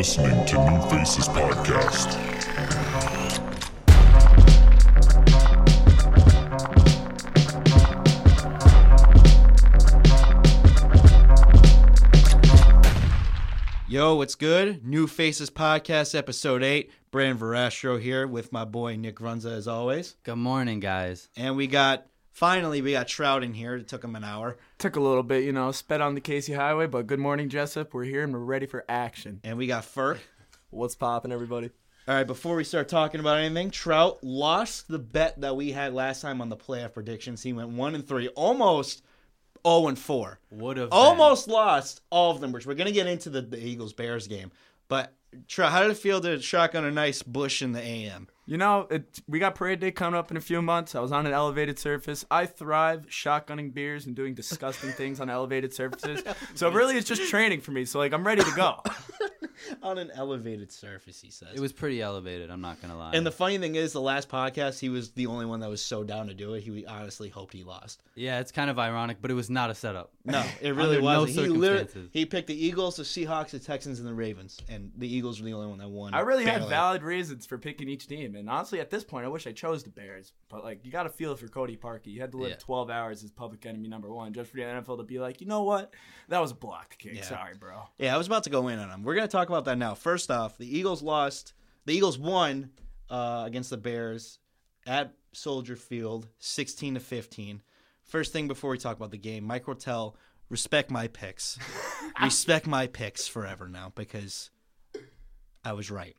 listening to New Faces Podcast. Yo, what's good? New Faces Podcast, Episode 8. Brandon Verastro here with my boy Nick Runza, as always. Good morning, guys. And we got, finally, we got Trout in here. It took him an hour. Took a little bit, you know, sped on the Casey Highway, but good morning, Jessup. We're here and we're ready for action. And we got Furk. What's poppin', everybody? All right, before we start talking about anything, Trout lost the bet that we had last time on the playoff predictions. He went 1 and 3, almost 0 and 4. Would have Almost lost all of them, which we're going to get into the, the Eagles Bears game. But, Trout, how did it feel to shotgun a nice Busch in the AM? You know, it, we got parade day coming up in a few months. I was on an elevated surface. I thrive shotgunning beers and doing disgusting things on elevated surfaces. So really, it's just training for me. So like, I'm ready to go. On an elevated surface, he says. It was pretty elevated. I'm not gonna lie. And the funny thing is, the last podcast, he was the only one that was so down to do it. He honestly hoped he lost. yeah, it's kind of ironic, but it was not a setup. No, it really Under no wasn't. he literally circumstances. he picked the Eagles, the Seahawks, the Texans, and the Ravens, and the Eagles were the only one that won. I really had valid reasons for picking each team, and honestly, at this point, I wish I chose the Bears. But like, you got to feel for Cody Parkey. You had to live Yeah. 12 hours as public enemy number one just for the NFL to be like, you know what, that was a blocked kick. Yeah. Sorry, bro. Yeah, I was about to go in on him. We're gonna talk about that now. First off, the Eagles lost. The Eagles won uh, against the Bears at Soldier Field, sixteen to fifteen. First thing before we talk about the game, Mike Rotel, respect my picks. respect my picks forever now because I was right.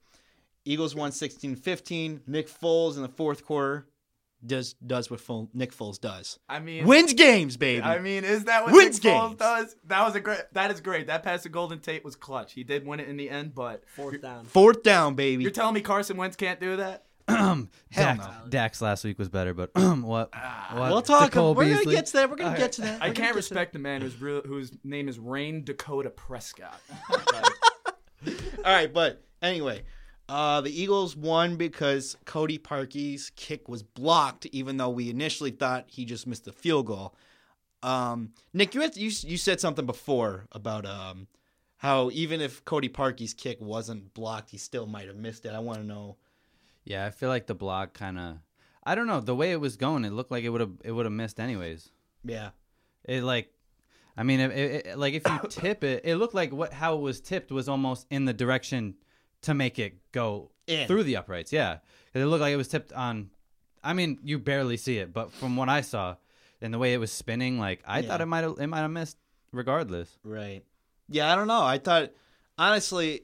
Eagles won 16-15. Nick Foles in the fourth quarter does does what Fo- Nick Foles does. I mean, Wins games, baby. I mean, is that what Wins Nick Foles games. does? That was a great. That is great. That pass to Golden Tate was clutch. He did win it in the end, but Fourth down. Fourth down, baby. you're telling me Carson Wentz can't do that? Hell Dax, no. Dax last week was better, but what? Ah. what? We'll talk. We're gonna get to that. We're gonna get to that. I We're gonna can't respect the man whose real, whose name is Rayne Dakota Prescott. that. All right, but anyway, uh, the Eagles won because Cody Parkey's kick was blocked, even though we initially thought he just missed the field goal. Um, Nick, you had, you you said something before about um how even if Cody Parkey's kick wasn't blocked, he still might have missed it. I want to know. Yeah, I feel like the block kind of. I don't know the way it was going. It looked like it would have it would have missed anyways. Yeah, It like, I mean, it, it, like if you tip it, it looked like what how it was tipped was almost in the direction to make it go In. through the uprights. Yeah, 'Cause it looked like it was tipped on. I mean, you barely see it, but from what I saw and the way it was spinning, like I Yeah. thought it might have it might have missed regardless. right. Yeah, I don't know. I thought honestly,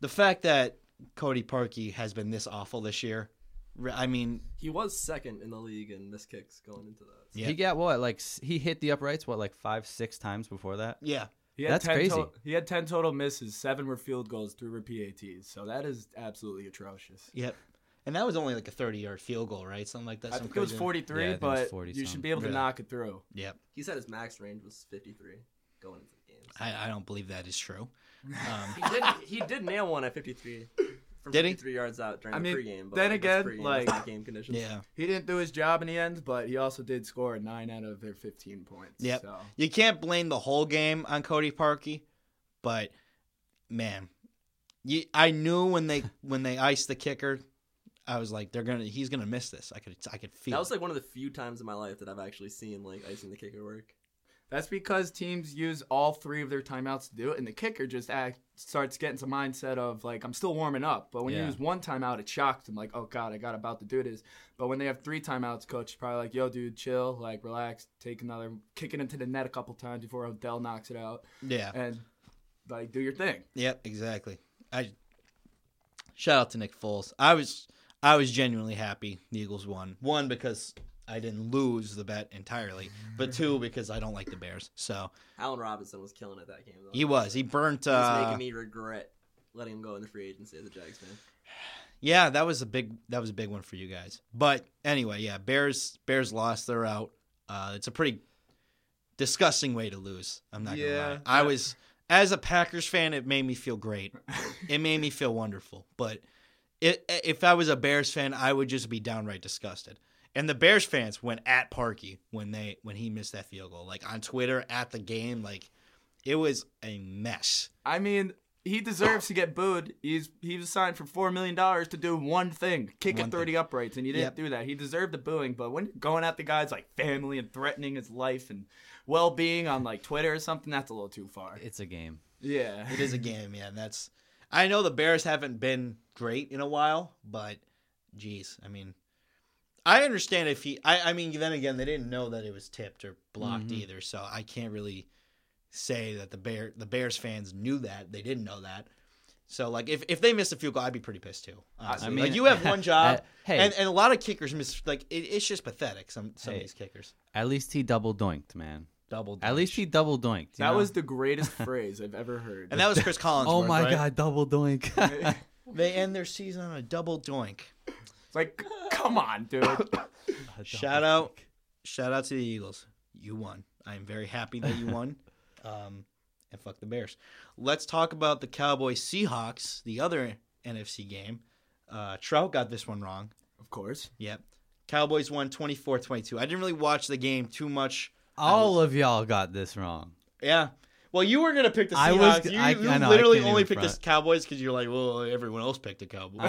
the fact that Cody Parkey has been this awful this year. re- I mean, He was second in the league in missed kicks going into that. Yeah. He got what like s- he hit the uprights what like five six times before that. yeah, He had That's 10 crazy. To- he had ten total misses. Seven were field goals. Three were PATs. So that is absolutely atrocious. Yep. And that was only like a 30 yard field goal, right? Something like that. I think it was 43, Yeah, I think it was but 40 you should be able to Really? knock it through. Yep. He said his max range was 53 going into the games. I, I don't believe that is true. Um, He did. He did nail one at 53 from Did he? 53 yards out during I mean, the pregame. But then like, again, that's pregame, like- that's not game conditions. yeah. He didn't do his job in the end, but he also did score nine out of their 15 points. Yep. So. You can't blame the whole game on Cody Parkey, but man, you, I knew when they when they iced the kicker, I was like, they're gonna he's gonna miss this. I could I could feel. That was it. like one of the few times in my life that I've actually seen like icing the kicker work. That's because teams use all three of their timeouts to do it, and the kicker just act, starts getting some mindset of like I'm still warming up. But when you use one timeout, it shocks them like, oh god, I got about to do this. But when they have three timeouts, coach is probably like, yo, dude, chill, like relax, take another, kick it into the net a couple times before Odell knocks it out, yeah. and like do your thing. Yep. Exactly. I shout out to Nick Foles. I was I was genuinely happy the Eagles won. One because I didn't lose the bet entirely, but two because I don't like the Bears. So Allen Robinson was killing it that game. Though. he was he burnt. He was Uh, making me regret letting him go in the free agency as a Jags fan. Yeah, that was a big that was a big one for you guys. But anyway, yeah, Bears Bears lost. They're out. Uh, it's a pretty disgusting way to lose. I'm not gonna Yeah, lie. I was as a Packers fan, it made me feel great. it made me feel wonderful. But it, if I was a Bears fan, I would just be downright disgusted. And the Bears fans went at Parkey when they when he missed that field goal, like on Twitter at the game, like it was a mess. I mean, he deserves to get booed. He's he was signed for four million dollars to do one thing, kick One at thirty uprights, and he didn't Yep. do that. He deserved the booing. But when you're going at the guy's like family and threatening his life and well being on like Twitter or something, that's a little too far. It's a game. Yeah, It is a game, yeah. And that's. I know the Bears haven't been great in a while, but geez, I mean, I understand if he. I, I mean, then again, they didn't know that it was tipped or blocked Mhm. either, so I can't really say that the Bear the Bears fans knew that they didn't know that. So like, if, if they missed a field goal, I'd be pretty pissed too. Honestly. mean, like you have one job, uh, hey. and, and a lot of kickers miss. Like it, it's just pathetic. Some some Hey. of these kickers At least he double doinked, man. double. At least he double doinked. that know? was the greatest phrase I've ever heard. and that was Chris Collins. Oh my god, double doink. They end their season on a double doink. It's like, come on, dude. Shout out, shout out to the Eagles. You won. I am very happy that you won. Um, and fuck the Bears. Let's talk about the Cowboys Seahawks, the other NFC game. Uh, Trout got this one wrong. Of course. Yep. Cowboys won 24-22. I didn't really watch the game too much. All of y'all got this wrong. Yeah. Well, you were gonna pick the Seahawks. I was- you I- you I know, literally only picked the. Cowboys because you're like, well, everyone else picked the Cowboys. I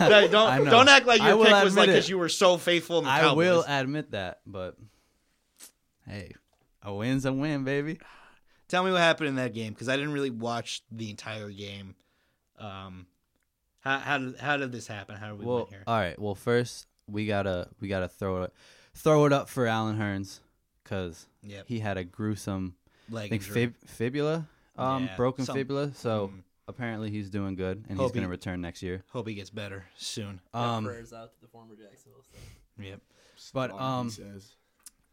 know. I don't don't act like your pick was like because you were so faithful in the I Cowboys. will admit that, but hey, a win's a win, baby. Tell me what happened in that game because I didn't really watch the entire game. Um, how how did how did this happen? How did we Well, win here? all right. Well, first we gotta we gotta throw it throw it up for Allen Hurns because Yep, he had a gruesome I think injury. fib- fibula, um, Yeah, broken some- fibula. So Mm. apparently he's doing good and Hope he's gonna he- return next year. Hope he gets better soon. Yeah, Um, prayers out to the former Jacksonville stuff. Yep. But, All um, says.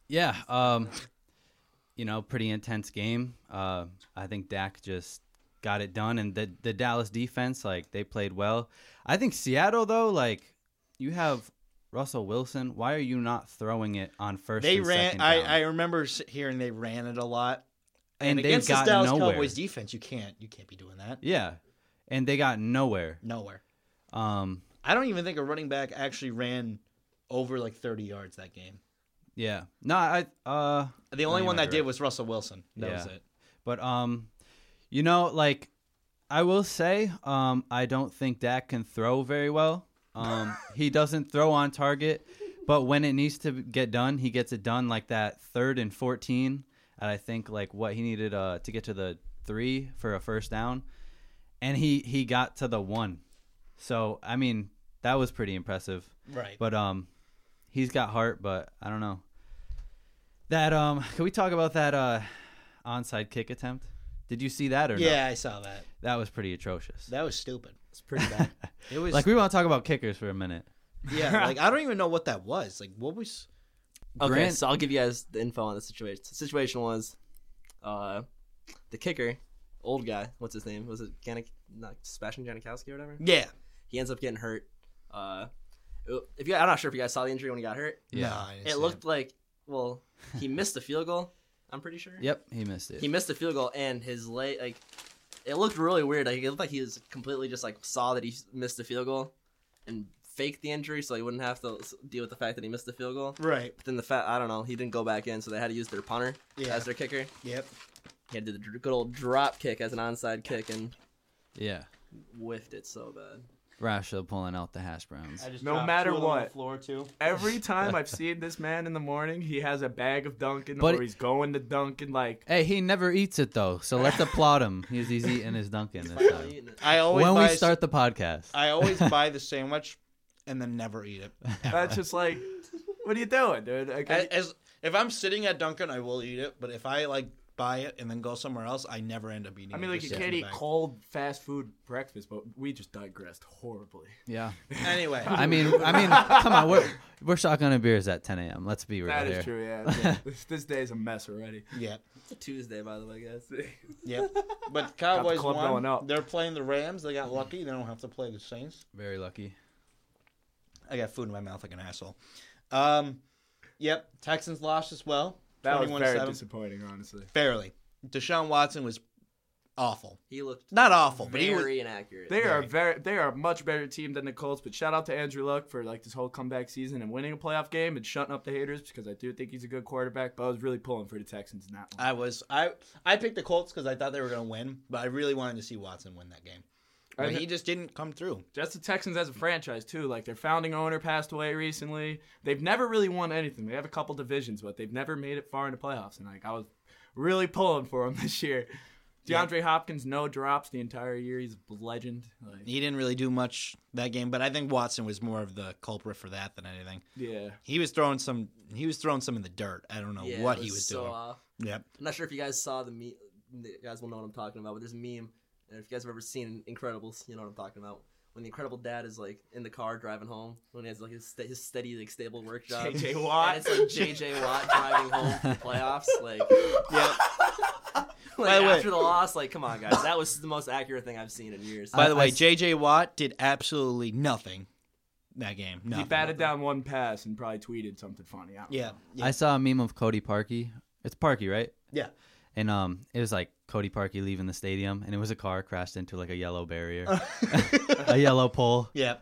Yeah. Um, you know, pretty intense game. Uh, I think Dak just got it done, and the the Dallas defense, like they played well. I think Seattle though, like you have Russell Wilson. Why are you not throwing it on first? They and ran. second I down? I remember s- hearing they ran it a lot. And, And, against got Dallas nowhere. Cowboys defense, you can't you can't be doing that. Yeah, and they got nowhere. Nowhere. Um, I don't even think a running back actually ran over like 30 yards that game. yeah. No, I uh, The only one that be did right. was Russell Wilson. That was it. But um, you know, like I will say, um, I don't think Dak can throw very well. Um, he doesn't throw on target, but when it needs to get done, he gets it done. Like that third and fourteen, and I think like what he needed uh to get to the three for a first down, and he he got to the one. So I mean, that was pretty impressive. Right. But um, he's got heart, but I don't know. That um, can we talk about that uh, onside kick attempt? Did you see that or no? yeah, I saw that. That was pretty atrocious. That was stupid. It's pretty bad. It was like we want to talk about kickers for a minute. yeah. Like I don't even know what that was. Like what was? Okay, Grant- so I'll give you guys the info on the situation. The situation was, uh, the kicker, old guy. What's his name? Was it Janik, not Sebastian Janikowski or whatever? Yeah. He ends up getting hurt. Uh, if you, I'm not sure if you guys saw the injury when he got hurt. Yeah. No, I didn't It looked like, well, he missed the field goal. I'm pretty sure. Yep, he missed it. He missed the field goal, and his leg, like, it looked really weird. Like, it looked like he was completely just like saw that he missed the field goal, and faked the injury so he wouldn't have to deal with the fact that he missed the field goal. Right. But then the fact, I don't know, he didn't go back in, so they had to use their punter Yeah. as their kicker. Yep. He had to do the good old drop kick as an onside kick and yeah, whiffed it so bad. Rasha pulling out the hash browns. just No matter two on what. the floor too. Every time I've seen this man in the morning, he has a bag of Dunkin' But- or he's going to Dunkin' like Hey, he never eats it though, so let's applaud him. He's he's eating his Dunkin' this time. I always When buy we start the podcast, I always buy the sandwich and then never eat it. that's just like what are you doing, dude? Like, As, as if I'm sitting at Dunkin', I will eat it. But if I like buy it and then go somewhere else, I never end up eating. I mean, it. like Just you sits can't in eat the bag. cold fast food breakfast, but we just digressed horribly. yeah. Anyway, I mean, I mean, come on, we're we're shotgunning beers at 10 a.m. Let's be real That here. is true, yeah. this, this day is a mess already. yeah, It's a Tuesday, by the way, guys. yeah. But Cowboys club won. going up. They're playing the Rams. They got lucky. They don't have to play the Saints. Very lucky. I got food in my mouth like an asshole. Um, yep. Texans lost as well. That was very 21-7. disappointing, honestly. Barely. Deshaun Watson was awful. He looked Not awful, but he was. very inaccurate. They are Very. very they are a much better team than the Colts. But shout out to Andrew Luck for like this whole comeback season and winning a playoff game and shutting up the haters because I do think he's a good quarterback. But I was really pulling for the Texans in that one. I was I I picked the Colts because I thought they were going to win, but I really wanted to see Watson win that game. But he just didn't come through. Just the Texans as a franchise too. Like their founding owner passed away recently. They've never really won anything. They have a couple divisions, but they've never made it far in the playoffs. And like I was really pulling for them this year. DeAndre Hopkins no drops the entire year. He's a legend. Like, He didn't really do much that game, but I think Watson was more of the culprit for that than anything. yeah. He was throwing some. He was throwing some in the dirt. I don't know Yeah, what it he was so doing. off. Yep. I'm not sure if you guys saw the meme. You guys will know what I'm talking about. But there's a meme, and if you guys have ever seen Incredibles, you know what I'm talking about. When the Incredible Dad is like in the car driving home, when he has like his, sta his steady like stable work job, J.J. Watt. and it's like J.J. Watt driving home from playoffs, like Yeah. like By the way- after the loss. Like, come on, guys, that was the most accurate thing I've seen in years. By the I- way, I s- J.J. Watt did absolutely nothing that game. He Nothing. batted down one pass and probably tweeted something funny. I Yeah. yeah. I saw a meme of Cody Parkey. It's Parkey, right? Yeah. And um, it was like Cody Parkey leaving the stadium, and it was a car crashed into like a yellow barrier, a yellow pole. yeah.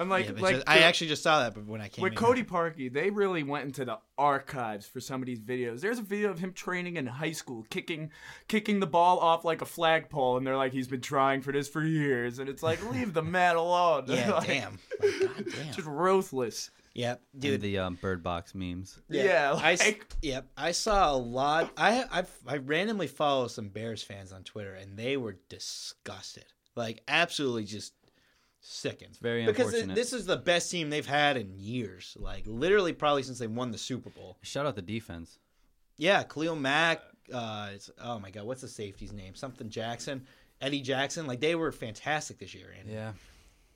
I'm like, Yeah, like just- I actually just saw that but when I came with in. Cody Parkey, they really went into the archives for some of these videos. There's a video of him training in high school, kicking kicking the ball off like a flagpole, and they're like, he's been trying for this for years, and it's like, leave the man alone. Yeah, Like, damn. Like, God damn. Just ruthless. Yep, Dude, dude. the um, bird box memes. Yeah, I, s- like- yep. I saw a lot. I I I randomly follow some Bears fans on Twitter, and they were disgusted, like absolutely just sickened. very because it- unfortunate. this is the best team they've had in years, like literally probably since they won the Super Bowl. Shout out the defense. Yeah, Khalil Mack. Uh, it's, oh my God, what's the safety's name? Something Jackson, Eddie Jackson. Like they were fantastic this year, and Yeah.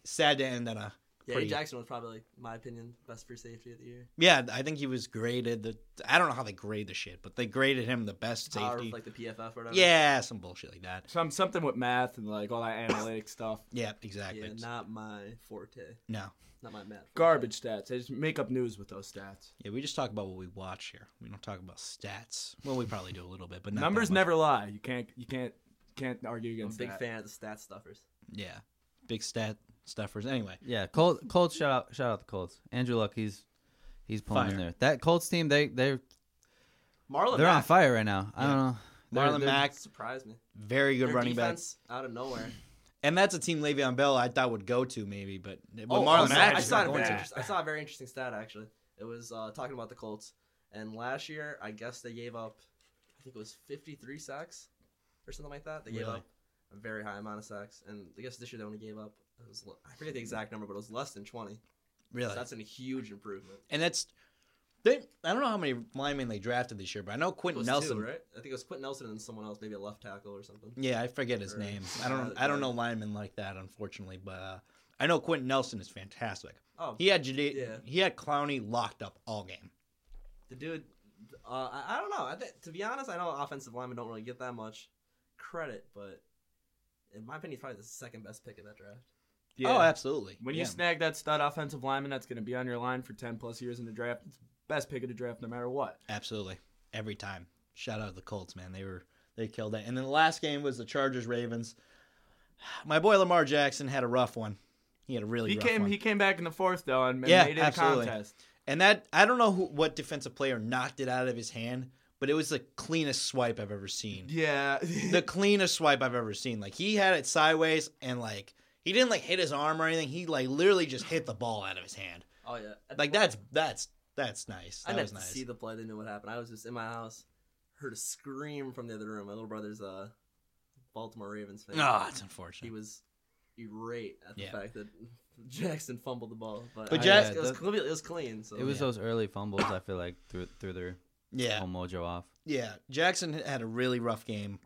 sad to end on a. yeah, pretty- Jackson was probably, like, my opinion, best free safety of the year. Yeah, I think he was graded. The I don't know how they grade the shit, but they graded him the best Power safety. of, like the PFF or whatever. yeah, some bullshit like that. Some something with math and like all that analytic stuff. Yeah, exactly. yeah, not my forte, no. not my math. forte. Garbage stats. They just make up news with those stats. Yeah, we just talk about what we watch here. We don't talk about stats. Well, we probably do a little bit, but not Numbers never lie. You can't you can't can't argue I'm a against big that. fan of the stat stuffers. Yeah, big stat stuffers. Anyway, Yeah, Colts. Colts. Shout out. Shout out the Colts. Andrew Luck. He's he's pulling in there. That Colts team. They they Marlon they're on fire right now. I don't know. They're- Marlon they're- Mack, surprised me. very good Their running back, defense out of nowhere. and that's a team Le'Veon Bell I thought would go to maybe, but, but Oh, Marlon also, Mack I is saw, not a going very to. interest- I saw a very interesting stat actually. It was uh, talking about the Colts, and last year I guess they gave up, I think it was 53 sacks or something like that. They gave Really? up a very high amount of sacks, and I guess this year they only gave up. It was, I forget the exact number, but it was less than 20. Really, So that's a huge improvement. and that's. They, I don't know how many linemen they drafted this year, but I know Quenton was Nelson. two, right? I think it was Quenton Nelson and someone else, maybe a left tackle or something. Yeah, I forget his Or- name. I don't. I don't know linemen like that, unfortunately. But uh, I know Quenton Nelson is fantastic. Oh, He had Jade- Yeah. he had Clowney locked up all game. the dude. Uh, I, I don't know. I think, to be honest, I know offensive linemen don't really get that much credit, but in my opinion, he's probably the second best pick of that draft. Oh, yeah. Oh, absolutely. When yeah. you snag that stud offensive lineman that's going to be on your line for 10 plus years in the draft, it's best pick of the draft no matter what. absolutely every time. Shout out to the Colts, man. They were they killed it. And then the last game was the Chargers Ravens. My boy Lamar Jackson had a rough one. He had a really He rough came one. he came back in the fourth though and, and Yeah, made it absolutely. a contest. And that I don't know who, what defensive player knocked it out of his hand, but it was the cleanest swipe I've ever seen. Yeah. the cleanest swipe I've ever seen. Like he had it sideways and like he didn't like hit his arm or anything. He like literally just hit the ball out of his hand. Oh yeah, At- Like that's that's that's nice. I didn't was have to nice. see the play. They knew what happened. I was just in my house, heard a scream from the other room. My little brother's a Baltimore Ravens fan. Oh, it's unfortunate. he unfortunate. was irate at the Yeah. fact that Jackson fumbled the ball. But, But I- Jack- it was, it was the- clean. It was clean. So It was Yeah. those early fumbles. I feel like threw threw their Yeah, whole mojo off. yeah. Jackson had a really rough game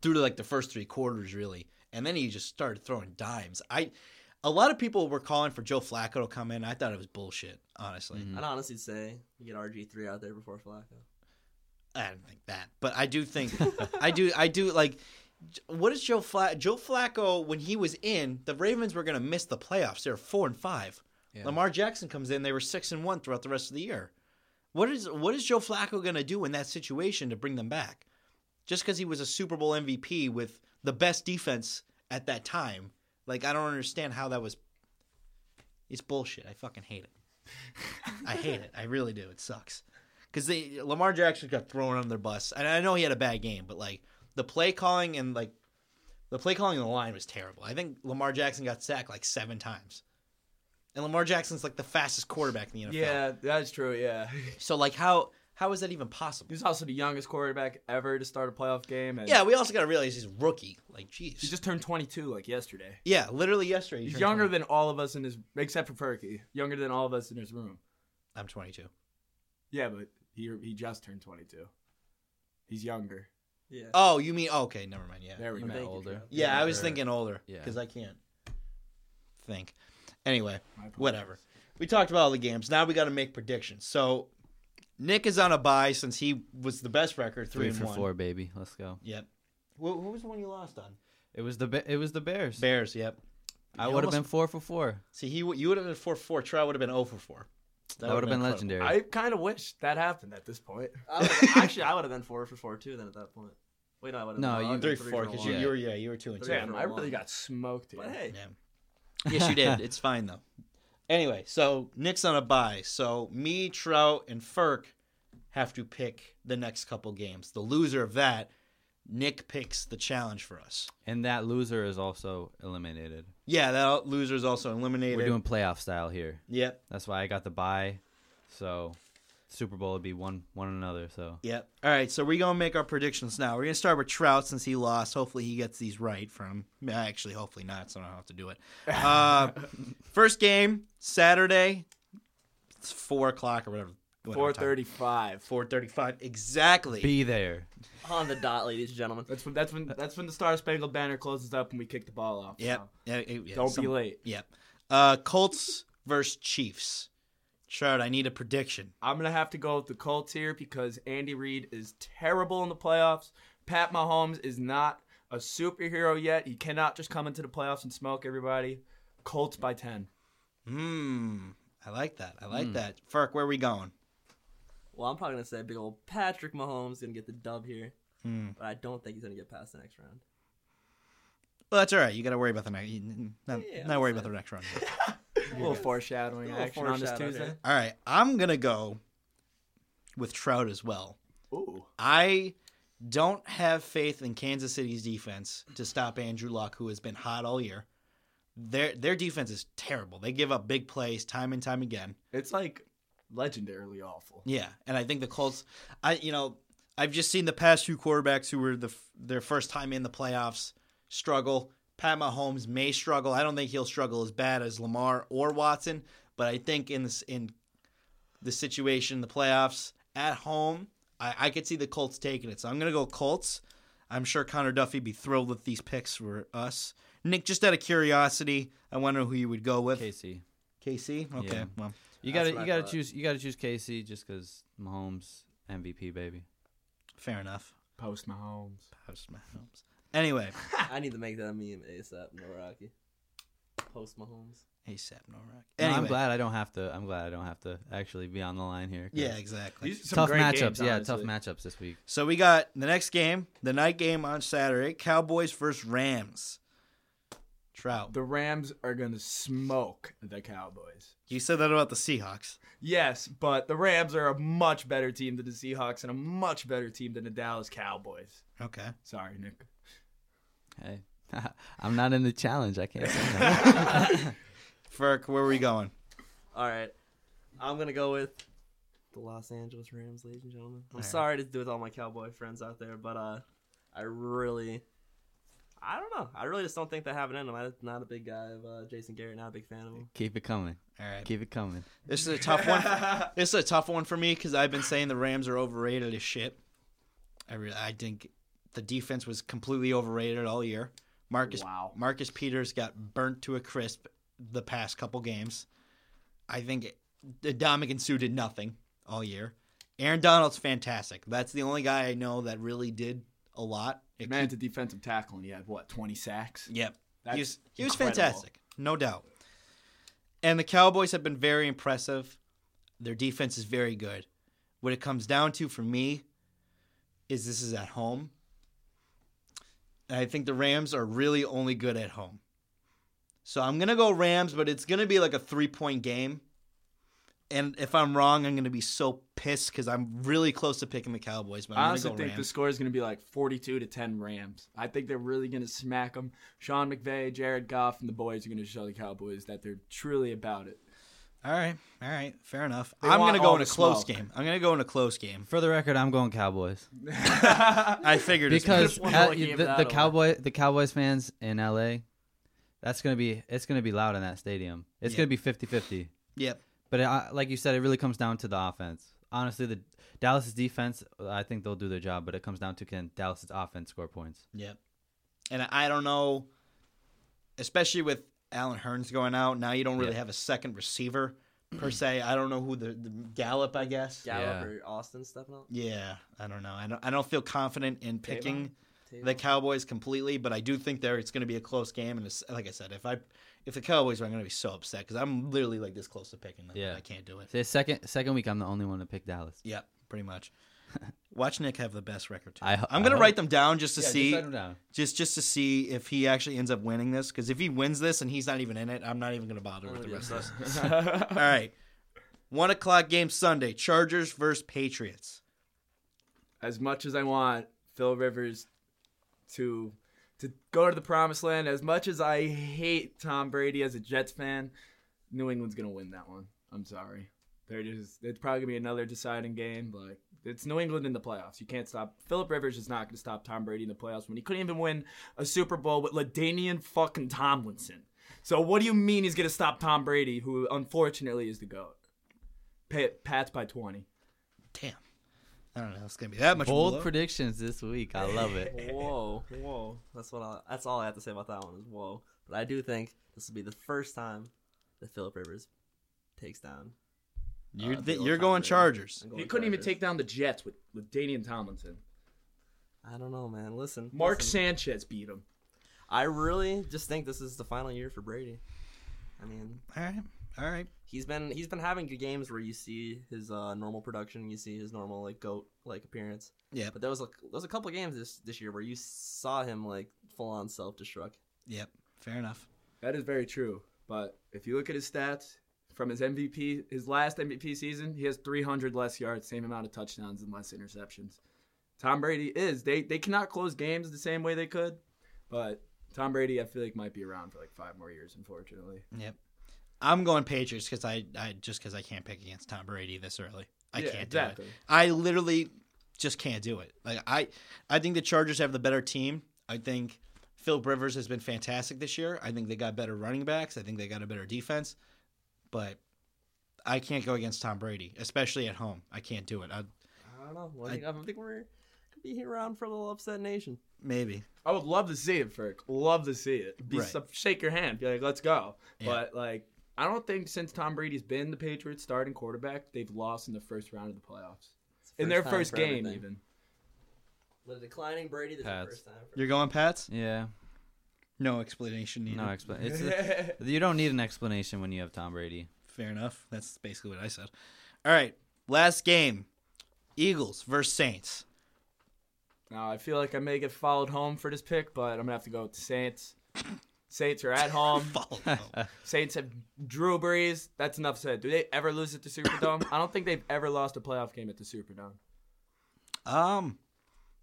through to like the first three quarters, really, and then he just started throwing dimes. I, a lot of people were calling for Joe Flacco to come in. I thought it was bullshit, honestly. Mhm. I'd honestly say you get RG three out there before Flacco. I don't think that, but I do think I do I do like what is Joe Flack Joe Flacco when he was in the Ravens were going to miss the playoffs. They were 4 and 5. Yeah. Lamar Jackson comes in, they were 6 and 1 throughout the rest of the year. What is what is Joe Flacco going to do in that situation to bring them back? just because he was a Super Bowl MVP with the best defense at that time. Like I don't understand how that was. It's bullshit. I fucking hate it. I hate it. I really do. It sucks. Because they Lamar Jackson got thrown on their bus, and I know he had a bad game, but like the play calling and like the play calling on the line was terrible. I think Lamar Jackson got sacked like seven times, and Lamar Jackson's like the fastest quarterback in the NFL. Yeah, that's true. Yeah, So like how how is that even possible? He's also the youngest quarterback ever to start a playoff game. And Yeah, we also got to realize he's a rookie. Like, jeez. he just turned 22 like yesterday. yeah, literally yesterday. he He's younger 20. than all of us in his, except for Perky. Younger than all of us in his room. I'm 22. Yeah, but he he just turned 22. He's younger. Yeah. Oh, you mean oh, okay? Never mind. Yeah. There we go. older. Trav. Yeah, I was thinking older Yeah. because I can't think. Anyway, whatever. We talked about all the games. Now we got to make predictions. So Nick is on a buy since he was the best record, three, Three and for one. four, baby. Let's go. Yep. Who, who was the one you lost on? It was the Ba- it was the Bears. Bears. Yep. I would have been four for four. See, he you would have been four for four. Troy would have been zero for four. That, would have been incredible. legendary. I kind of wish that happened at this point. I actually, I would have been four for four too. Then at that point. Wait, no, I would have. No, you- Three for four because you, you were yeah you were two and two. Damn, I really got smoked here. But hey, Yeah. Yes, you did. It's fine though. Anyway, so Nick's on a bye. So me, Trout, and Ferk have to pick the next couple games. The loser of that, Nick picks the challenge for us. and that loser is also eliminated. Yeah, that loser is also eliminated. We're doing playoff style here. Yep, That's why I got the bye. So Super Bowl would be one one another. So yep. All right, so we're gonna make our predictions now. We're gonna start with Trout since he lost. Hopefully, he gets these right from. Actually, hopefully not. So I don't have to do it. Uh, first game Saturday. It's four o'clock or whatever. Four thirty-five. Four thirty-five exactly. be there. on the dot, ladies and gentlemen. That's when that's when that's when the Star Spangled Banner closes up and we kick the ball off. Yep. so Yeah, yeah, yeah, Don't some- be late. Yep. Uh, Colts versus Chiefs. Trout, I need a prediction. I'm gonna have to go with the Colts here because Andy Reid is terrible in the playoffs. Pat Mahomes is not a superhero yet. He cannot just come into the playoffs and smoke everybody. Colts by ten. Hmm. I like that. I like that. Ferk, where are we going? Well, I'm probably gonna say big old Patrick Mahomes gonna get the dub here, Hmm. but I don't think he's gonna get past the next round. Well, that's all right. You got to worry about the next. Not, Yeah, not worry about the next round. A little foreshadowing A little action on this Tuesday. all right. I'm gonna go with Trout as well. Ooh. I don't have faith in Kansas City's defense to stop Andrew Luck, who has been hot all year. Their their defense is terrible. They give up big plays time and time again. It's like legendarily awful. Yeah, and I think the Colts. I you know I've just seen the past two quarterbacks who were the their first time in the playoffs struggle. Pat Mahomes may struggle. I don't think he'll struggle as bad as Lamar or Watson, but I think in this in the situation, the playoffs at home, I, I could see the Colts taking it. So I'm gonna go Colts. I'm sure Connor Duffy would be thrilled with these picks for us. Nick, just out of curiosity, I wonder who you would go with. KC. KC. Okay. Yeah. Well, You got to you I got to thought. choose you got to choose KC just because Mahomes MVP baby. fair enough. Post Mahomes. Post Mahomes. Anyway, I need to make that a meme ASAP, no Rocky. Post Mahomes. ASAP no rock. No, Anyway, I'm glad I don't have to. I'm glad I don't have to actually be on the line here. Yeah, exactly. Some Tough great matchups. games, yeah, tough matchups this week. So we got the next game, the night game on Saturday, Cowboys versus Rams. Trout. The Rams are gonna smoke the Cowboys. You said that about the Seahawks. Yes, but the Rams are a much better team than the Seahawks and a much better team than the Dallas Cowboys. Okay. Sorry, Nick. Hey, I'm not in the challenge. I can't say that. Ferk, where are we going? All right, I'm gonna go with the Los Angeles Rams, ladies and gentlemen. I'm All right. sorry to do with all my cowboy friends out there, but uh, I really, I don't know. I really just don't think they have it in them. I'm not a big guy of uh, Jason Garrett. Not a big fan of him. Keep it coming. All right. Keep it coming. This is a tough one. this is a tough one for me because I've been saying the Rams are overrated as shit. I really, I think the defense was completely overrated all year. Marcus Wow. Marcus Peters got burnt to a crisp the past couple games. I think the Ndamukong Suh did nothing all year. Aaron Donald's fantastic. That's the only guy I know that really did a lot. It Man to defensive tackle, and he had what, 20 sacks? Yep. That's he was, he was fantastic, no doubt. And the Cowboys have been very impressive. Their defense is very good. What it comes down to for me is this is at home. I think the Rams are really only good at home. So I'm gonna go Rams, but it's gonna be like a three point game. And if I'm wrong, I'm gonna be so pissed because I'm really close to picking the Cowboys. But I'm I honestly go think the score is going to be like 42 to 10 Rams. I think they're really going to smack them. Sean McVay, Jared Goff, and the boys are going to show the Cowboys that they're truly about it. All right, all right, fair enough. They I'm gonna go in a the close smoke. game. I'm gonna go in a close game. For the record, I'm going Cowboys I figured as because much. one more game the, that the over. Cowboy the Cowboys fans in LA, that's gonna be it's gonna be loud in that stadium. It's Yeah. gonna be 50-50. Yep. But it, uh, like you said, it really comes down to the offense. Honestly, the Dallas' defense, I think they'll do their job, but it comes down to can Dallas' offense score points. Yep. And I don't know, especially with Allen Hurns going out. Now you don't really Yeah. have a second receiver per se. I don't know who the, the Gallup, I guess. Gallup Yeah. or Austin stepping up. Yeah, I don't know. I don't. I don't feel confident in picking Tavon. the Cowboys completely, but I do think there it's going to be a close game. And it's, like I said, if I if the Cowboys are, I'm going to be so upset because I'm literally like this close to picking them. Yeah. I can't do it. The second second week, I'm the only one to pick Dallas. Yep, pretty much. Watch Nick have the best record too. I, I'm gonna hope. write them down just to Yeah, see. just write 'em down. just just to see if he actually ends up winning this. Because if he wins this and he's not even in it, I'm not even going to bother Oh, with the yeah, rest of this. All right, one o'clock game Sunday: Chargers versus Patriots. as much as I want Phil Rivers to to go to the promised land, as much as I hate Tom Brady as a Jets fan, New England's gonna win that one. I'm sorry. They're just it's probably gonna be another deciding game, but it's New England in the playoffs. You can't stop Philip Rivers is not gonna stop Tom Brady in the playoffs when he couldn't even win a Super Bowl with LaDainian fucking Tomlinson. So what do you mean he's gonna stop Tom Brady, who unfortunately is the GOAT? Pa- Pats by twenty. Damn, I don't know. It's going to be that much Bold below. predictions this week. I love it. Whoa, whoa. That's what. I, that's all I have to say about that one is whoa. But I do think this will be the first time that Philip Rivers takes down. You're, uh, th- the you're going Brady. Chargers. I'm going He couldn't even take down the Jets with with Danian Tomlinson. I don't know, man. Listen, Mark listen. Sanchez beat him. I really just think this is the final year for Brady. I mean, All right, all right. he's been he's been having good games where you see his uh, normal production, you see his normal like goat like appearance. Yeah, But there was a there was a couple games this this year where you saw him like full on self destruct. yep. Fair enough. That is very true. But if you look at his stats from his MVP, his last MVP season, he has 300 less yards, same amount of touchdowns, and less interceptions. Tom Brady is they they cannot close games the same way they could, but Tom Brady I feel like might be around for like five more years, unfortunately. Yep. I'm going Patriots because I, I just because I can't pick against Tom Brady this early. I Yeah, can't exactly. do it. I literally just can't do it. Like I, I think the Chargers have the better team. I think Philip Rivers has been fantastic this year. I think they got better running backs. I think they got a better defense. But I can't go against Tom Brady, especially at home. I can't do it. I, I don't know. I I- think, I think we're could be around for a little upset nation. maybe. I would love to see it, Ferg. Love to see it. Be Right. some- shake your hand. Be like, let's go. Yeah. But like, I don't think since Tom Brady's been the Patriots starting quarterback, they've lost in the first round of the playoffs. The In their first game, everything. even. The declining Brady, this is the Pats. first time. For You're going Pats? Yeah, No explanation needed. no explanation. You don't need an explanation when you have Tom Brady. Fair enough. That's basically what I said. All right. Last game. Eagles versus Saints. Now I feel like I may get followed home for this pick, but I'm gonna have to go with the Saints. Saints are at home. Saints have Drew Brees. That's enough said. Do they ever lose at the Superdome? I don't think they've ever lost a playoff game at the Superdome. Um,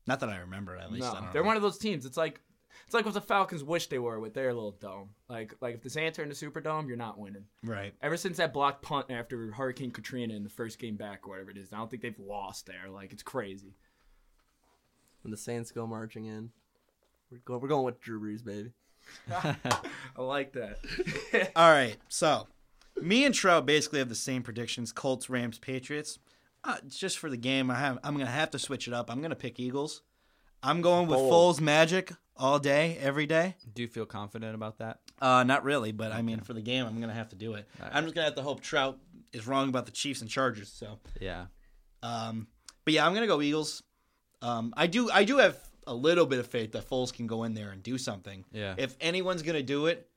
not that I remember. At least no, I don't they're know. one of those teams. It's like it's like what the Falcons wish they were with their little dome. Like like if the Saints are in the Superdome, you're not winning. right. Ever since that blocked punt after Hurricane Katrina in the first game back or whatever it is, I don't think they've lost there. Like it's crazy. when the Saints go marching in, we're going, we're going with Drew Brees, baby. I like that. All right. So, me and Trout basically have the same predictions: Colts, Rams, Patriots. Uh, just for the game, I have. I'm gonna have to switch it up. I'm gonna pick Eagles. I'm going with Bold. Foles magic all day, every day. Do you feel confident about that? Uh, not really, but I mean, for the game, I'm gonna have to do it. All right. I'm just gonna have to hope Trout is wrong about the Chiefs and Chargers. So, Yeah. um, but yeah, I'm gonna go Eagles. Um, I do, I do have a little bit of faith that Foles can go in there and do something. Yeah. If anyone's gonna do it,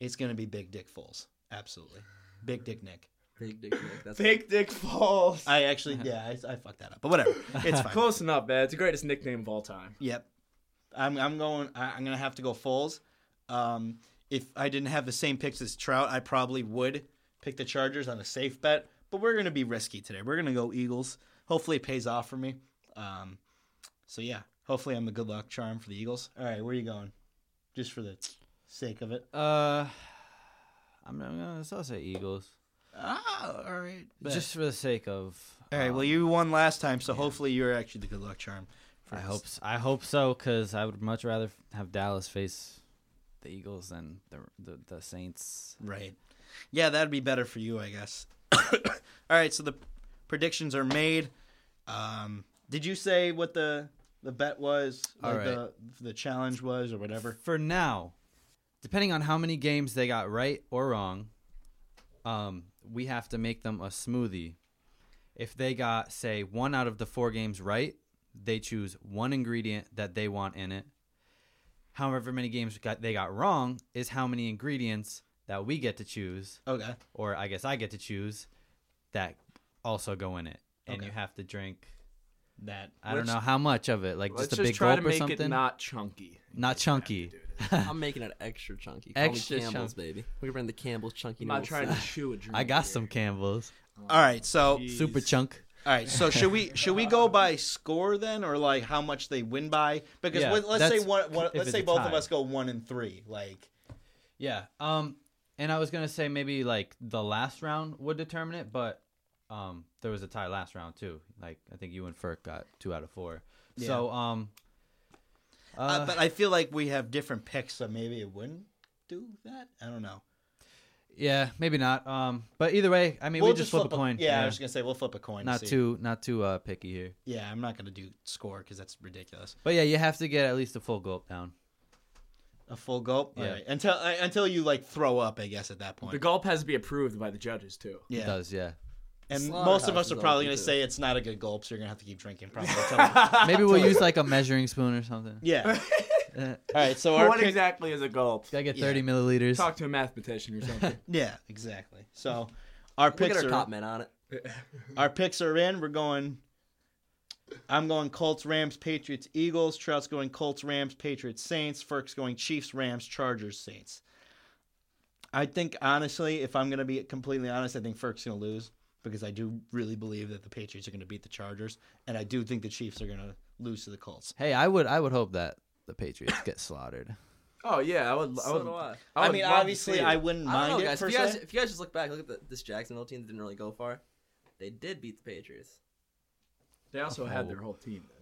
it's gonna be Big Dick Foles. Absolutely, Big Dick Nick. Big Dick Nick. That's Big Dick Falls. I actually, yeah, I, I fucked that up, but whatever, it's fine. Close enough, man. It's the greatest nickname of all time. Yep. I'm I'm going. I, I'm gonna have to go Foles. Um, if I didn't have the same picks as Trout, I probably would pick the Chargers on a safe bet. But we're gonna be risky today. We're gonna go Eagles. Hopefully, it pays off for me. Um, so yeah, hopefully, I'm the good luck charm for the Eagles. All right, where are you going? Just for the sake of it. Uh, I'm, I'm gonna still say Eagles, Ah, all right. just for the sake of. all right. um, Well, you won last time, so hopefully you're actually the good luck charm. I hope I hope so because I would much rather have Dallas face the Eagles than the the, the Saints. Right. Yeah, that'd be better for you, I guess. All right, so the predictions are made. Um, did you say what the the bet was? Like right. the the challenge was or whatever? For now, depending on how many games they got right or wrong, um, we have to make them a smoothie. If they got, say, one out of the four games right, they choose one ingredient that they want in it. However many games got, they got wrong is how many ingredients that we get to choose, Okay. or I guess I get to choose, that also go in it. And Okay. you have to drink, That I don't know how much of it, like Let's just a just big try gulp to or make something. it not chunky. Not chunky. I'm making it extra chunky. Call Extra me Campbell's, chunk- baby. We're gonna bring the Campbell's chunky I'm not noodles. trying to chew a drink. I got here. some Campbell's. All right, so Jeez. Super chunk. All right, so should we should we go by score then, or like how much they win by? Because Yeah, let- let's say that's one, one if let's it's say a both of tie. us go one and three. Like, Yeah. Um, and I was gonna say maybe like the last round would determine it, but um, there was a tie last round too. Like I think you and Ferk got two out of four. So um, uh, uh, but I feel like we have different picks, so maybe it wouldn't do that. I don't know. Yeah, maybe not. Um, but either way, I mean, We'll we just flip, a coin. Yeah, I was gonna say we'll flip a coin. to not see. too not too uh picky here. Yeah, I'm not gonna do score because that's ridiculous. But yeah, you have to get at least a full gulp down. A full gulp. Yeah. All right. Until uh, until you like throw up, I guess at that point. The gulp has to be approved by the judges too. yeah. It does, yeah. And Slaughterhouse most of us are probably gonna say it's not a good gulp, so you're gonna have to keep drinking probably. Maybe we'll use like a measuring spoon or something. yeah. Uh, All right. So our what pick- exactly is a gulp? gotta get Yeah. thirty milliliters. Talk to a mathematician or something. Yeah, exactly. So our Look picks at our are top men on it. our picks are in. We're going. I'm going Colts, Rams, Patriots, Eagles. Trout's going Colts, Rams, Patriots, Saints. Ferk's going Chiefs, Rams, Chargers, Saints. I think honestly, if I'm gonna be completely honest, I think Ferk's gonna lose because I do really believe that the Patriots are gonna beat the Chargers, and I do think the Chiefs are gonna lose to the Colts. Hey, I would I would hope that the Patriots get slaughtered. oh yeah, I would. I, would, do I. I, would mean, obviously. I wouldn't I mind don't know, it guys. per If you guys, se. if you guys just look back, look at the, this Jacksonville team that didn't really go far. They did beat the Patriots. They also had Oh. their whole team. Then.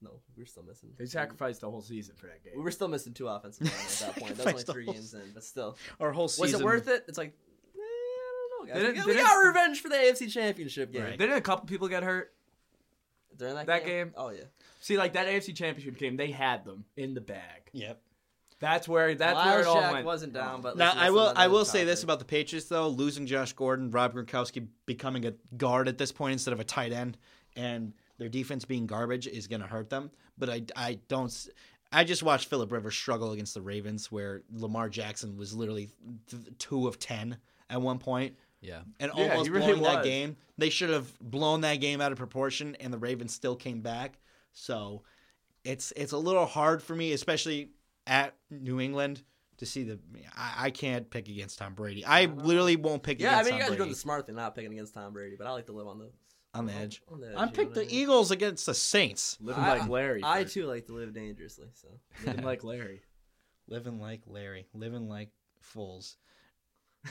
No, we were still missing. They sacrificed the whole season for that game. We game. were still missing two offensive linemen at that point. That was only three games in, but still. Our whole season Was it worth it? It's like, eh, I don't know, guys. Didn't- we, got, we got revenge for the AFC Championship game. Right. Didn't a couple people get hurt? During that, That game? game? Oh yeah. See, like that AFC Championship game, they had them in the bag. Yep. That's where that's Miles where it all Jack went. wasn't down, but Now I will I will say this about the Patriots though: losing Josh Gordon, Rob Gronkowski becoming a guard at this point instead of a tight end, and their defense being garbage is going to hurt them. But I I don't. I just watched Philip Rivers struggle against the Ravens, where Lamar Jackson was literally th- two of ten at one point, Yeah. and Yeah, almost he really blowing that game. They should have blown that game out of proportion, and the Ravens still came back. So it's it's a little hard for me, especially at New England, to see the. I, I can't pick against Tom Brady. I literally won't pick Yeah, I against mean, you Tom guys are doing Brady the smart thing, not picking against Tom Brady, but I like to live on the on the edge. On the edge I you picked the I mean? Eagles against the Saints. Living I- like Larry. I for- too like to live dangerously, so Living like Larry. Living like Larry, living like fools.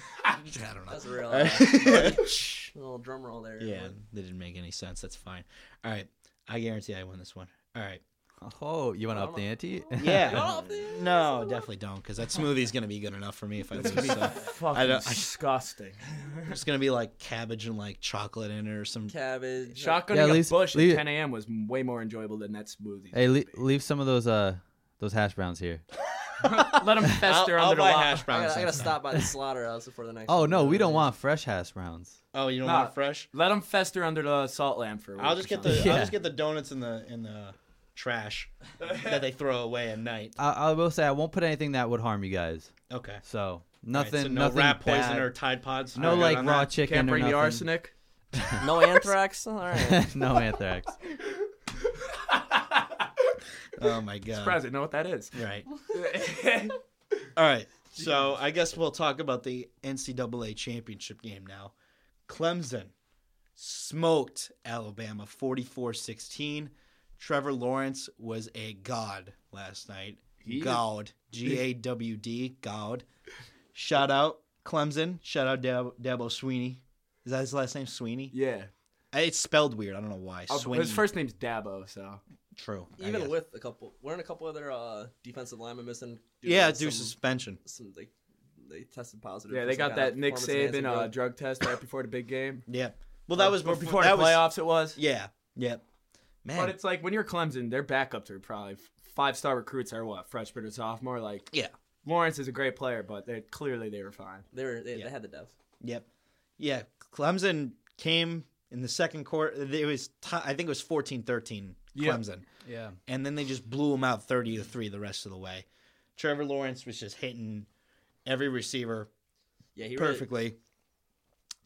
I don't know. that's real All right. uh, little drum roll there. yeah, everyone. that didn't make any sense. That's fine. All right, I guarantee I win this one. All right. Oh, you want to up the ante? Yeah. No, definitely don't, because that smoothie's gonna be good enough for me if I lose. So. Fucking I don't- I- disgusting. There's gonna be like cabbage and like chocolate in it or some. Cabbage. Shotgunning Yeah, a leave- Busch leave- at 10 a.m. was way more enjoyable than that smoothie. hey, le- leave some of those uh those hash browns here. Let them fester I'll, I'll under buy the hash I browns. gotta, I gotta stop by the slaughterhouse before the next. Oh one. no, we don't want fresh hash browns. Oh, you don't Nah. want fresh? Let them fester under the salt lamp for a week I'll or just get the something. I'll Yeah. just get the donuts in the in the trash that they throw away at night. I, I will say I won't put anything that would harm you guys. Okay. So All right, nothing, so no nothing rat poison bad. or Tide Pods. no good like on raw that? chicken Can't or bring the nothing. arsenic. No anthrax. All right. no anthrax. Oh my god. Surprised I know what that is. Right. All right. So I guess we'll talk about the NCAA championship game now. Clemson smoked Alabama 44 16. Trevor Lawrence was a god last night. He- God. G A W D. God. Shout out Clemson. Shout out Dab- Dabo Sweeney. Is that his last name? Sweeney? yeah. It's spelled weird. I don't know why. Uh, Sweeney. His first name's Dabo, so True. Even with a couple, weren't a couple of their uh, defensive linemen missing? due Yeah, due some, suspension. some like they tested positive. yeah, they got that Nick Saban uh, drug. drug test right before the big game. Yeah. Well, that was before, before that the was- playoffs. It was. Yeah. Yep. Man. But it's like when you're Clemson, their backups are probably five star recruits are what freshman or sophomore. Like yeah. Lawrence is a great player, but they clearly they were fine. They were they, Yeah. they had the depth. Yep. Yeah. Clemson came in the second quarter. It was, ti I think it was 14 13 Yeah. Clemson. Yeah. And then they just blew them out 30 to 3 the rest of the way. Trevor Lawrence was just hitting every receiver Yeah, he really, perfectly.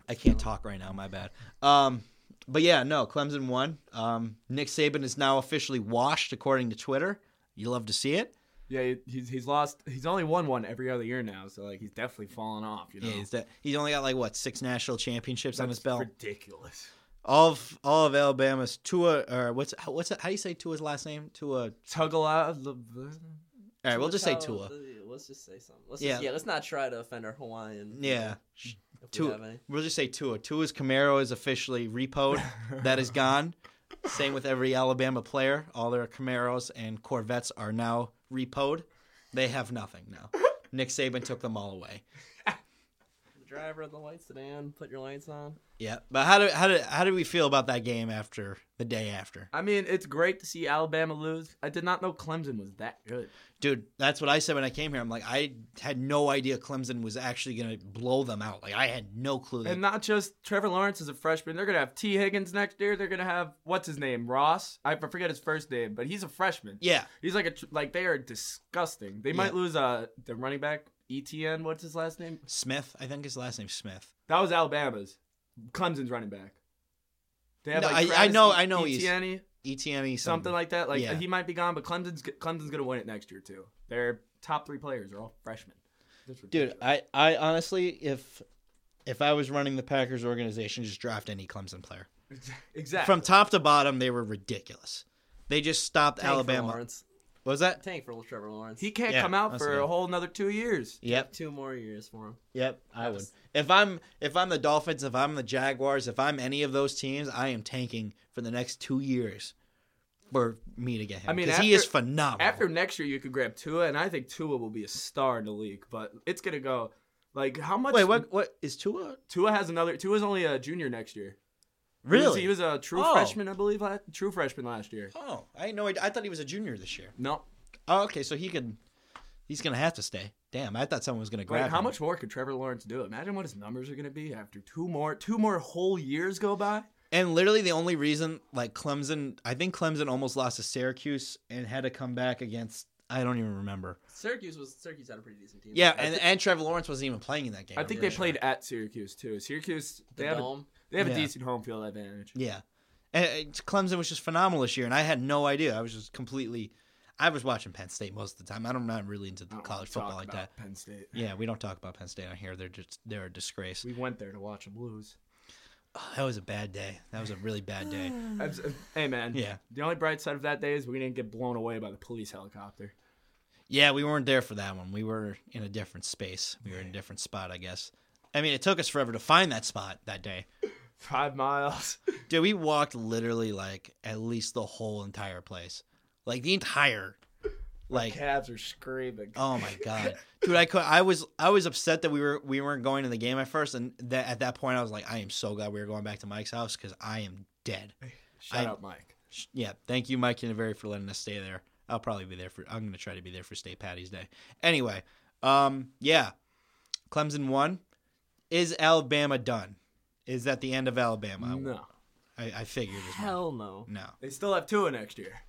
I can't talk right now, my bad. Um, but yeah, no, Clemson won. Um, Nick Saban is now officially washed, according to Twitter. You love to see it. Yeah, he's he's lost. He's only won one every other year now, so like he's definitely fallen off. You know, Yeah, he's, that, he's only got like what six national championships on his belt. ridiculous. All of all of Alabama's Tua or what's what's it, how do you say Tua's last name? Tua. All Tugala. All right, we'll just say Let's Tua. Let's just say something. Let's Yeah. Just, yeah. Let's not try to offend our Hawaiian. Yeah, people, Tua. We will just say Tua. Tua's Camaro is officially repoed. that is gone. Same with every Alabama player. All their Camaros and Corvettes are now repoed. They have nothing now. Nick Saban took them all away. Driver of the white sedan. Put your lights on. Yeah, but how do how do how do we feel about that game after the day after? I mean, it's great to see Alabama lose. I did not know Clemson was that good. Dude, that's what I said when I came here. I'm like, I had no idea Clemson was actually gonna blow them out. Like I had no clue. That, And not just Trevor Lawrence is a freshman. They're gonna have Tee Higgins next year. They're gonna have what's his name, Ross. I forget his first name, but he's a freshman. yeah, He's like a like they are disgusting. They might Yeah. lose uh the running back ETN. What's his last name? Smith. I think his last name's Smith. That was Alabama's. Clemson's running back. They have No, like I- I Travis know- I know he's- Etienne, ETN something like that. Like Yeah. he might be gone, but Clemson's Clemson's gonna win it next year too. Their top three players are all freshmen. That's Dude, ridiculous. I, I honestly, if if I was running the Packers organization, just draft any Clemson player. exactly. From top to bottom, they were ridiculous. They just stopped Tank For Alabama. Lawrence. What was that? Tank for Trevor Lawrence. he can't Yeah, come out that's for good. a whole another two years. Yep, two more years for him. yep. I would. was- If I'm if I'm the Dolphins, if I'm the Jaguars, if I'm any of those teams, I am tanking for the next two years for me to get him. I mean, because he is after- phenomenal. After next year, you could grab Tua, and I think Tua will be a star in the league. But it's gonna go like how much? wait, what? What is Tua? Tua has another. Tua's only a junior next year. He was- Really? He was, a true Oh. freshman, I believe. la- True freshman last year. Oh, I had no idea. I thought he was a junior this year. No. Oh, okay, so he could. He's gonna have to stay. Damn, I thought someone was gonna grab Like, how him. much more could Trevor Lawrence do? Imagine what his numbers are going to be after two more two more whole years go by. And literally the only reason, like Clemson, I think Clemson almost lost to Syracuse and had to come back against. I don't even remember. Syracuse was Syracuse had a pretty decent team. Yeah, and, thi- and Trevor Lawrence wasn't even playing in that game. I think they pretty played at Syracuse too. Syracuse the they have a, dome. They have a decent home field advantage. Yeah, and Clemson was just phenomenal this year, and I had no idea. I was just completely. I was watching Penn State most of the time. I'm not really into I college football talk like about that. Penn State. Yeah, we don't talk about Penn State on here. They're just they're a disgrace. We went there to watch them lose. Oh, that was a bad day. That was a really bad day. Abs- uh, Hey man, Yeah. The only bright side of that day is we didn't get blown away by the police helicopter. Yeah, we weren't there for that one. We were in a different space. We were in a different spot, I guess. I mean, it took us forever to find that spot that day. Five miles. Dude, we walked literally like at least the whole entire place, like the entire, like Cabs are screaming. oh my god, dude, I could, I was, I was upset that we were, we weren't going to the game at first, and that at that point I was like, I am so glad we were going back to Mike's house because I am dead. Shout I- out Mike. Sh- Yeah, thank you, Mike Kinneberry, for letting us stay there. I'll probably be there for. I'm gonna try to be there for State Patty's Day. Anyway, um, yeah, Clemson won. Is Alabama done? Is that the end of Alabama? No, I, I figured as. Hell no. No, they still have Tua next year.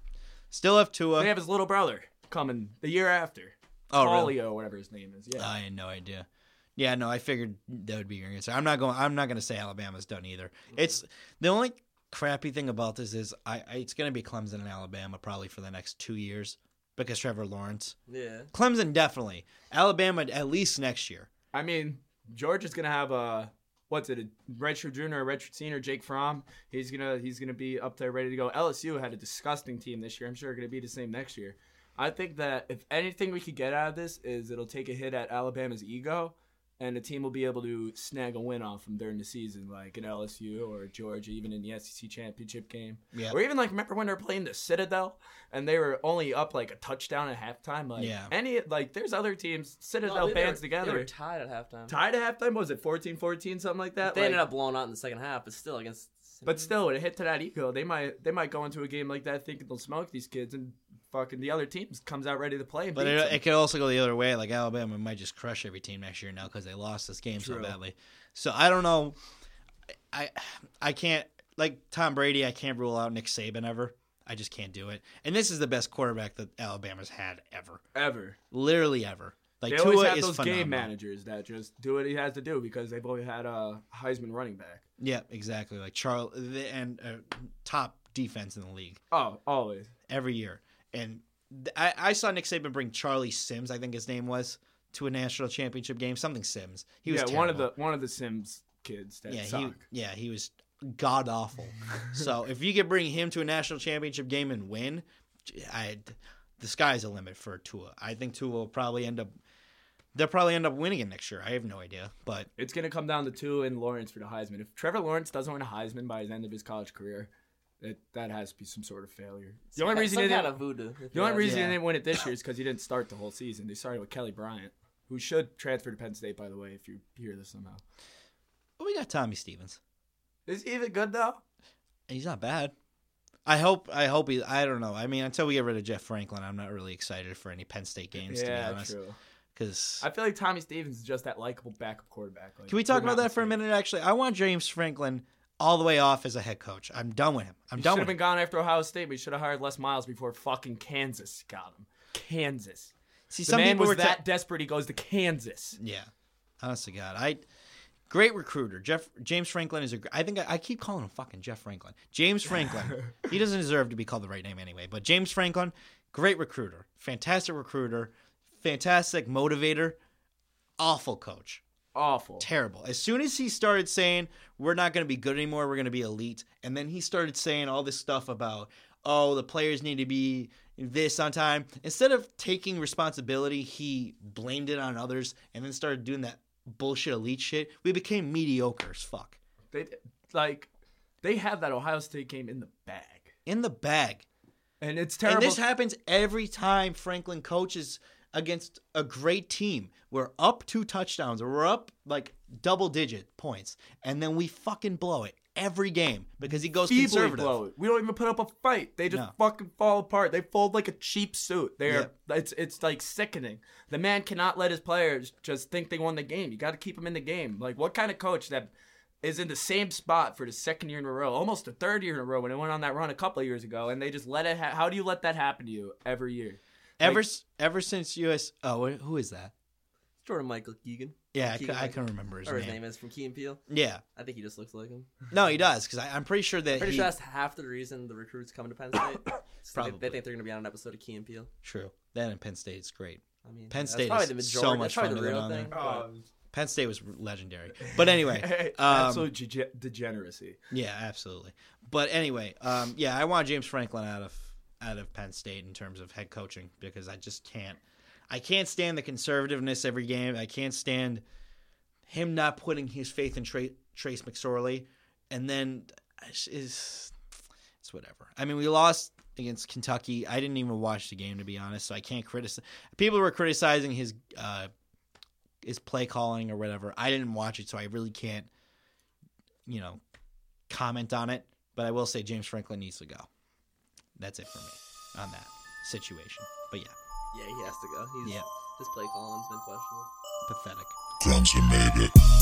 still have Tua. They have his little brother coming the year after. Oh, really? Whatever his name is. Yeah. I had no idea. Yeah, no, I figured that would be your answer. I'm not going. I'm not going to say Alabama's done either. It's the only crappy thing about this is I, I it's going to be Clemson and Alabama probably for the next two years because Trevor Lawrence. Yeah. Clemson definitely. Alabama at least next year. I mean, Georgia's gonna have a what's it, a redshirt junior, a redshirt senior, Jake Fromm. He's gonna he's gonna be up there ready to go. LSU had a disgusting team this year. I'm sure gonna be the same next year. I think that if anything we could get out of this is it'll take a hit at Alabama's ego, and the team will be able to snag a win off them during the season, like an LSU or Georgia, even in the SEC championship game. Yeah. Or even like remember when they were playing the Citadel and they were only up like a touchdown at halftime. Like Yeah. any like there's other teams Citadel No, bands together. They were tied at halftime. Tied at halftime, what was it 14-14, something like that? They Like, ended up blowing out in the second half, but still against. but still, when it hit to that ego, they might they might go into a game like that thinking they'll smoke these kids, and fucking the other team comes out ready to play. And But beats it, it could also go the other way. Like Alabama might just crush every team next year now because they lost this game so badly. So I don't know. I I can't like Tom Brady. I can't rule out Nick Saban ever. I just can't do it. And this is the best quarterback that Alabama's had ever, ever. literally ever. Like They always Tua have is those phenomenal. game managers that just do what he has to do because they've always had a Heisman running back. Yeah, exactly. Like Charles and uh, top defense in the league Oh, always. every year. And I, I saw Nick Saban bring Charlie Sims, I think his name was, to a national championship game. Something Sims. He was yeah, one of the one of the Sims kids that yeah, suck. he yeah he was god awful. so if you could bring him to a national championship game and win, I the sky's the limit for Tua. I think Tua will probably end up. They'll probably end up winning it next year. I have no idea, but It's gonna come down to Tua and Lawrence for the Heisman. If Trevor Lawrence doesn't win a Heisman by the end of his college career, it, that has to be some sort of failure. The only reason some he didn't, of voodoo. the only ask reason me. he didn't win it this year is because he didn't start the whole season. They started with Kelly Bryant, who should transfer to Penn State, by the way, if you hear this somehow. but we got Tommy Stevens. Is he even good though? He's not bad. I hope. I hope he. I don't know. I mean, until we get rid of Jeff Franklin, I'm not really excited for any Penn State games. to be yeah, honest, true. because I feel like Tommy Stevens is just that likable backup quarterback. Like, Can we talk about that for a minute? Actually, I want James Franklin all the way off as a head coach. I'm done with him. I'm He done should with have been him. gone after Ohio State. We should have hired Les Miles before fucking Kansas got him. Kansas. See, The some man people was that ta- desperate. He goes to Kansas. yeah. Honest to God, I great recruiter. Jeff James Franklin is a. I think I, I keep calling him fucking Jeff Franklin. James Franklin. he doesn't deserve to be called the right name anyway. But James Franklin, great recruiter, fantastic recruiter, fantastic motivator, awful coach. Awful. terrible. As soon as he started saying we're not going to be good anymore, we're going to be elite, and then he started saying all this stuff about oh the players need to be this on time. Instead of taking responsibility, he blamed it on others, and then started doing that bullshit elite shit. We became mediocre as fuck They like they have that Ohio State game in the bag, in the bag. and it's terrible. And this happens every time Franklin coaches against a great team. We're up two touchdowns or we're up like double digit points, and then we fucking blow it every game because he goes Feebly conservative. blow it. We don't even put up a fight. They just No. fucking fall apart. They fold like a cheap suit. They're it's it's like sickening. The man cannot let his players just think they won the game. You got to keep them in the game. Like what kind of coach that is in the same spot for the second year in a row, almost the third year in a row when it went on that run a couple of years ago, and they just let it. Ha- How do you let that happen to you every year? Ever Like- ever since US oh who is that? Jordan Michael Keegan. Yeah, I, Keegan cou- I Michael. can remember his Or name. his name is from Key and Peele. Yeah, I think he just looks like him. no, he does because I'm pretty sure that Pretty he. sure that's half the reason the recruits come to Penn State. So they- Probably. They think they're going to be on an episode of Key and Peele. True. That in Penn State is great. I mean, Penn State probably is the so much that's probably fun the to go real thing. there. but- Penn State was legendary. But anyway, um, absolute dege- degeneracy. Yeah, absolutely. But anyway, um, yeah, I want James Franklin out of out of Penn State in terms of head coaching because I just can't. I can't stand the conservativeness every game. I can't stand him not putting his faith in Tra- Trace McSorley, and then is it's whatever. I mean, we lost against Kentucky. I didn't even watch the game to be honest, so I can't criticize. People were criticizing his uh, his play calling or whatever. I didn't watch it, so I really can't, you know, comment on it. But I will say James Franklin needs to go. That's it for me on that situation. But yeah, Yeah, he has to go. He's, Yeah. His play calling's been questionable. pathetic. Clemson made it.